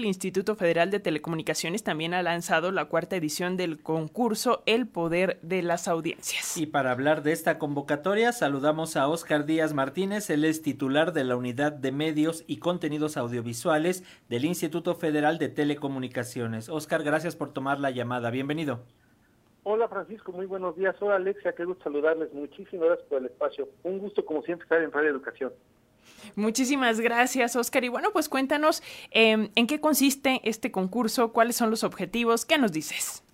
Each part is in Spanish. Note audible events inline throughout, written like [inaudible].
El Instituto Federal de Telecomunicaciones también ha lanzado la cuarta edición del concurso El Poder de las Audiencias. Y para hablar de esta convocatoria, saludamos a Óscar Díaz Martínez, él es titular de la Unidad de Medios y Contenidos Audiovisuales del Instituto Federal de Telecomunicaciones. Óscar, gracias por tomar la llamada. Bienvenido. Hola Francisco, muy buenos días. Hola Alexia, qué gusto saludarles. Muchísimas gracias por el espacio. Un gusto como siempre estar en Radio Educación. Muchísimas gracias, Oscar. Y bueno, pues cuéntanos em, en qué consiste este concurso, cuáles son los objetivos, ¿qué nos dices?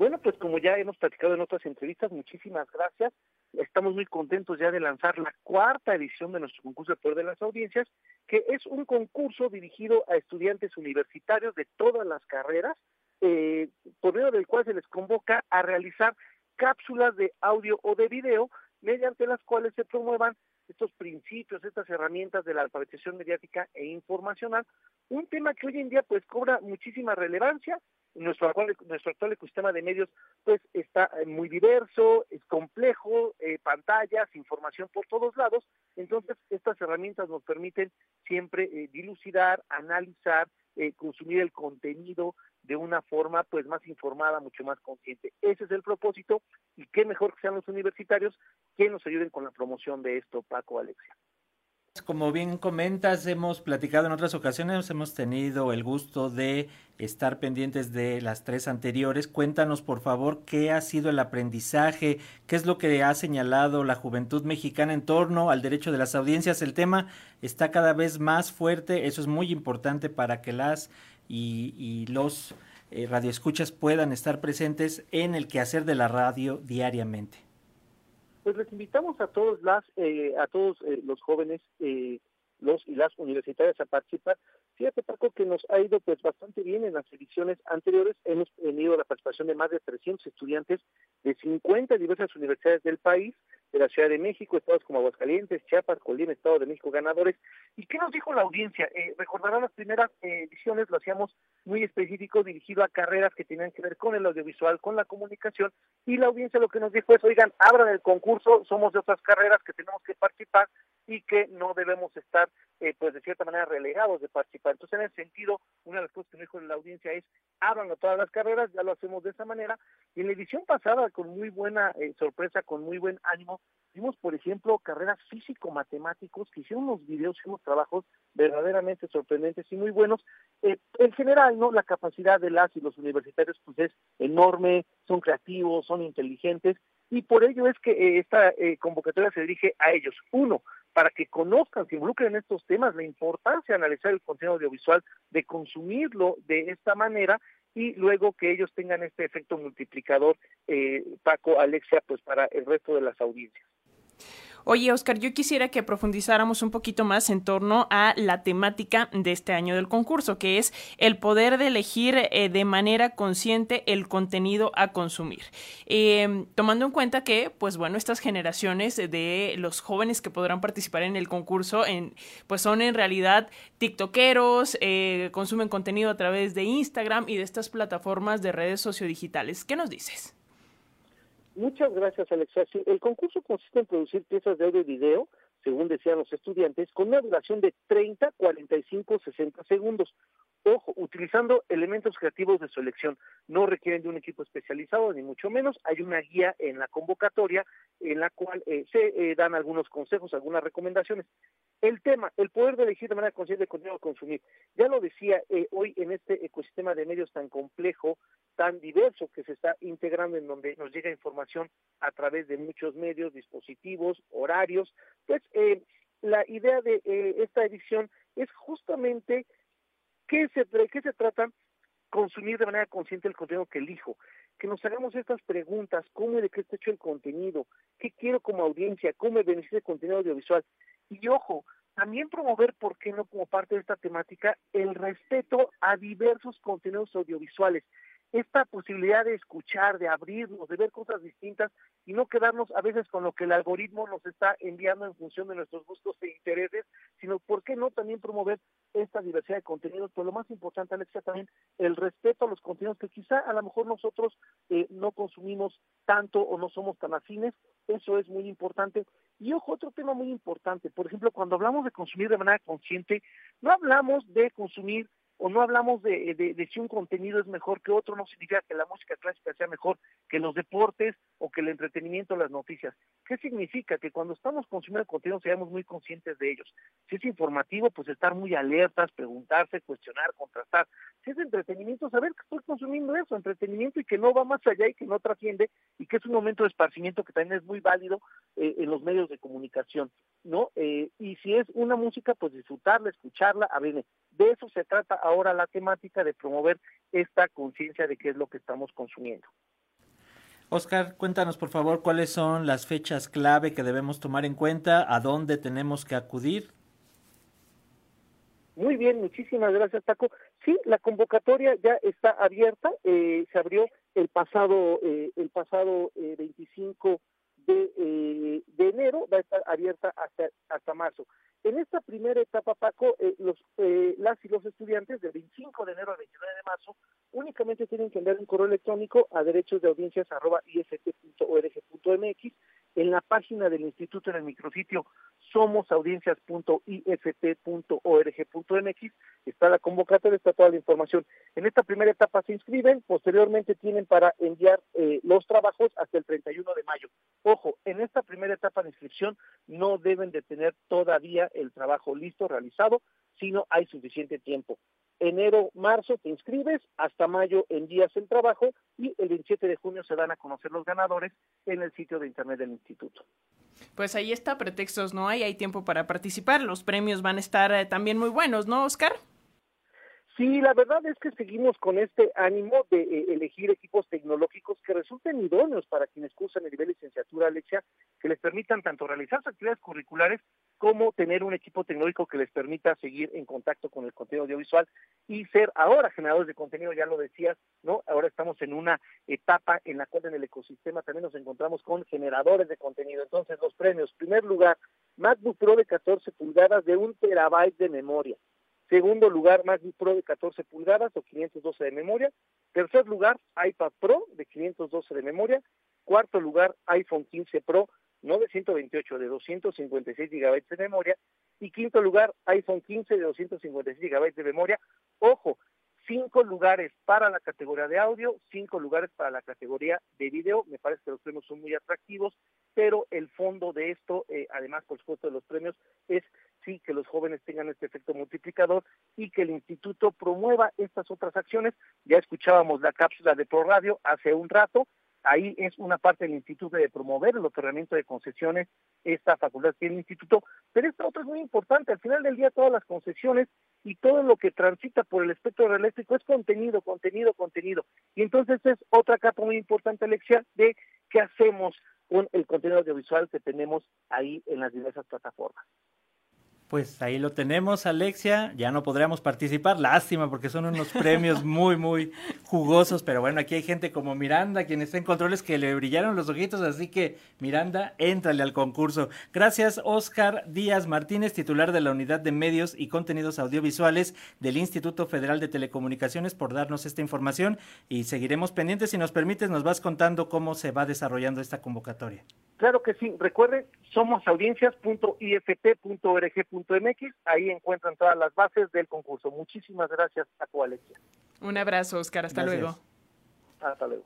Bueno, pues como ya hemos platicado en otras entrevistas, muchísimas gracias. Estamos muy contentos ya de lanzar la cuarta edición de nuestro concurso de poder de las audiencias, que es un concurso dirigido a estudiantes universitarios de todas las carreras, eh, por medio del cual se les convoca a realizar cápsulas de audio o de video mediante las cuales se promuevan estos principios, estas herramientas de la alfabetización mediática e informacional, un tema que hoy en día pues cobra muchísima relevancia. Nuestro actual, nuestro actual ecosistema de medios pues está eh, muy diverso, es complejo, eh, pantallas, información por todos lados, entonces estas herramientas nos permiten siempre eh, dilucidar, analizar, consumir el contenido, de una forma pues más informada, mucho más consciente. Ese es el propósito y qué mejor que sean los universitarios que nos ayuden con la promoción de esto, Paco, Alexia. Como bien comentas, hemos platicado en otras ocasiones, hemos tenido el gusto de estar pendientes de las tres anteriores. Cuéntanos, por favor, qué ha sido el aprendizaje, qué es lo que ha señalado la juventud mexicana en torno al derecho de las audiencias. El tema está cada vez más fuerte, eso es muy importante para que las y, los eh, radioescuchas puedan estar presentes en el quehacer de la radio diariamente? Pues les invitamos a todos las, eh, a todos eh, los jóvenes, los y las universitarias a participar. Fíjate Paco que nos ha ido pues bastante bien en las ediciones anteriores. Hemos tenido la participación de más de 300 estudiantes de 50 diversas universidades del país de la Ciudad de México, estados como Aguascalientes, Chiapas, Colima, Estado de México ganadores. ¿Y qué nos dijo la audiencia? Eh, recordarán las primeras eh, ediciones, lo hacíamos muy específico, dirigido a carreras que tenían que ver con el audiovisual, con la comunicación, y la audiencia lo que nos dijo es, oigan, abran el concurso, somos de otras carreras que tenemos que participar y que no debemos estar, eh, pues de cierta manera, relegados de participar. Entonces, en ese sentido, una de las cosas que nos dijo la audiencia es, ábranlo todas las carreras, ya lo hacemos de esa manera. Y en la edición pasada, con muy buena eh, sorpresa, con muy buen ánimo, vimos, por ejemplo, carreras físico-matemáticos que hicieron unos videos y unos trabajos verdaderamente sorprendentes y muy buenos. Eh, en general, ¿no? La capacidad de las y los universitarios, pues es enorme, son creativos, son inteligentes, y por ello es que esta convocatoria se dirige a ellos. Uno, para que conozcan, se involucren en estos temas, la importancia de analizar el contenido audiovisual, de consumirlo de esta manera y luego que ellos tengan este efecto multiplicador, eh, Paco, Alexia, pues para el resto de las audiencias. Oye, Oscar, yo quisiera que profundizáramos un poquito más en torno a la temática de este año del concurso, que es el poder de elegir eh, de manera consciente el contenido a consumir. Em, tomando en cuenta que, pues bueno, estas generaciones de los jóvenes que podrán participar en el concurso, en, pues son en realidad tiktokeros, eh, consumen contenido a través de Instagram y de estas plataformas de redes sociodigitales. ¿Qué nos dices? Muchas gracias, Alexia. el concurso consiste en producir piezas de audio y video, según decían los estudiantes, con una duración de 30, 45, 60 segundos. Ojo, utilizando elementos creativos de su elección. No requieren de un equipo especializado, ni mucho menos. Hay una guía en la convocatoria en la cual eh, se eh, dan algunos consejos, algunas recomendaciones. El tema, el poder de elegir de manera consciente contenido a consumir. Ya lo decía eh, hoy en este ecosistema de medios tan complejo, tan diverso que se está integrando en donde nos llega información a través de muchos medios, dispositivos, horarios, pues la idea de esta edición es justamente ¿Qué se, qué se trata? Consumir de manera consciente el contenido que elijo. Que nos hagamos estas preguntas, ¿cómo y de qué está hecho el contenido? ¿Qué quiero como audiencia? ¿Cómo me beneficia el contenido audiovisual? Y ojo, también promover, ¿por qué no como parte de esta temática, el respeto a diversos contenidos audiovisuales? esta posibilidad de escuchar, de abrirnos, de ver cosas distintas y no quedarnos a veces con lo que el algoritmo nos está enviando en función de nuestros gustos e intereses, sino por qué no también promover diversidad de contenidos, pero lo más importante, Alexia, también el respeto a los contenidos que quizá a lo mejor nosotros eh, no consumimos tanto o no somos tan afines, eso es muy importante. Y ojo, otro tema muy importante, por ejemplo, cuando hablamos de consumir de manera consciente, no hablamos de consumir o no hablamos de, si un contenido es mejor que otro, no significa que la música clásica sea mejor que los deportes o que el entretenimiento las noticias. ¿Qué significa? Que cuando estamos consumiendo contenido seamos muy conscientes de ellos. Si es informativo, pues estar muy alertas, preguntarse, cuestionar, contrastar. Si es entretenimiento, saber que estoy consumiendo eso, entretenimiento y que no va más allá y que no trasciende y que es un momento de esparcimiento que también es muy válido eh, en los medios de comunicación, ¿no? Eh, y si es una música, pues disfrutarla, escucharla, a ver, de eso se trata ahora la temática de promover esta conciencia de qué es lo que estamos consumiendo. Oscar, cuéntanos por favor cuáles son las fechas clave que debemos tomar en cuenta, a dónde tenemos que acudir. Muy bien, muchísimas gracias Taco. Sí, la convocatoria ya está abierta, eh, se abrió el pasado eh, el pasado eh, 25 de, eh, de enero, va a estar abierta hasta hasta marzo. En esta primera etapa, Paco, eh, los, eh, las y los estudiantes del 25 de enero al 29 de marzo únicamente tienen que enviar un correo electrónico a derechos de audiencias en la página del instituto en el micrositio somosaudiencias.ifp.org.mx está la convocatoria, está toda la información. En esta primera etapa se inscriben, posteriormente tienen para enviar eh, los trabajos hasta el 31 de mayo. Ojo, en esta primera etapa de inscripción no deben de tener todavía el trabajo listo, realizado, sino hay suficiente tiempo. Enero, marzo te inscribes, hasta mayo envías el trabajo y el 27 de junio se dan a conocer los ganadores en el sitio de internet del instituto. Pues ahí está, pretextos no hay, hay tiempo para participar, los premios van a estar eh, también muy buenos, ¿no, Oscar? Sí, la verdad es que seguimos con este ánimo de eh, elegir equipos tecnológicos que resulten idóneos para quienes cursan el nivel de licenciatura, Alexia, que les permitan tanto realizar sus actividades curriculares como tener un equipo tecnológico que les permita seguir en contacto con el contenido audiovisual y ser ahora generadores de contenido, ya lo decías, ¿no? Ahora estamos en una etapa en la cual en el ecosistema también nos encontramos con generadores de contenido. Entonces, los premios, primer lugar, MacBook Pro de 14 pulgadas de un terabyte de memoria. Segundo lugar, MacBook Pro de 14 pulgadas o 512 de memoria. Tercer lugar, iPad Pro de 512 de memoria. Cuarto lugar, iPhone 15 Pro, no de 128, de 256 gigabytes de memoria. Y quinto lugar, iPhone 15 de 256 gigabytes de memoria. Ojo, cinco lugares para la categoría de audio, cinco lugares para la categoría de video. Me parece que los premios son muy atractivos, pero el fondo de esto, eh, además, por supuesto, de los premios, es sí que los jóvenes tengan este efecto multiplicador y que el instituto promueva estas otras acciones. Ya escuchábamos la cápsula de Pro Radio hace un rato, ahí es una parte del instituto de promover el otorgamiento de concesiones, esta facultad tiene el instituto, pero esta otra es muy importante, al final del día todas las concesiones y todo lo que transita por el espectro eléctrico es contenido, contenido, contenido. Y entonces es otra capa muy importante, Alexia, de qué hacemos con el contenido audiovisual que tenemos ahí en las diversas plataformas. Pues ahí lo tenemos, Alexia. Ya no podríamos participar, lástima, porque son unos premios [laughs] muy, muy jugosos. Pero bueno, aquí hay gente como Miranda, quien está en controles, que le brillaron los ojitos. Así que, Miranda, éntrale al concurso. Gracias, Oscar Díaz Martínez, titular de la Unidad de Medios y Contenidos Audiovisuales del Instituto Federal de Telecomunicaciones, por darnos esta información. Y seguiremos pendientes. Si nos permites, nos vas contando cómo se va desarrollando esta convocatoria. Claro que sí. Recuerde, somos audiencias.ift.org.mx. Ahí encuentran todas las bases del concurso. Muchísimas gracias a tu Alexia. Un abrazo, Oscar. Hasta luego. Hasta luego.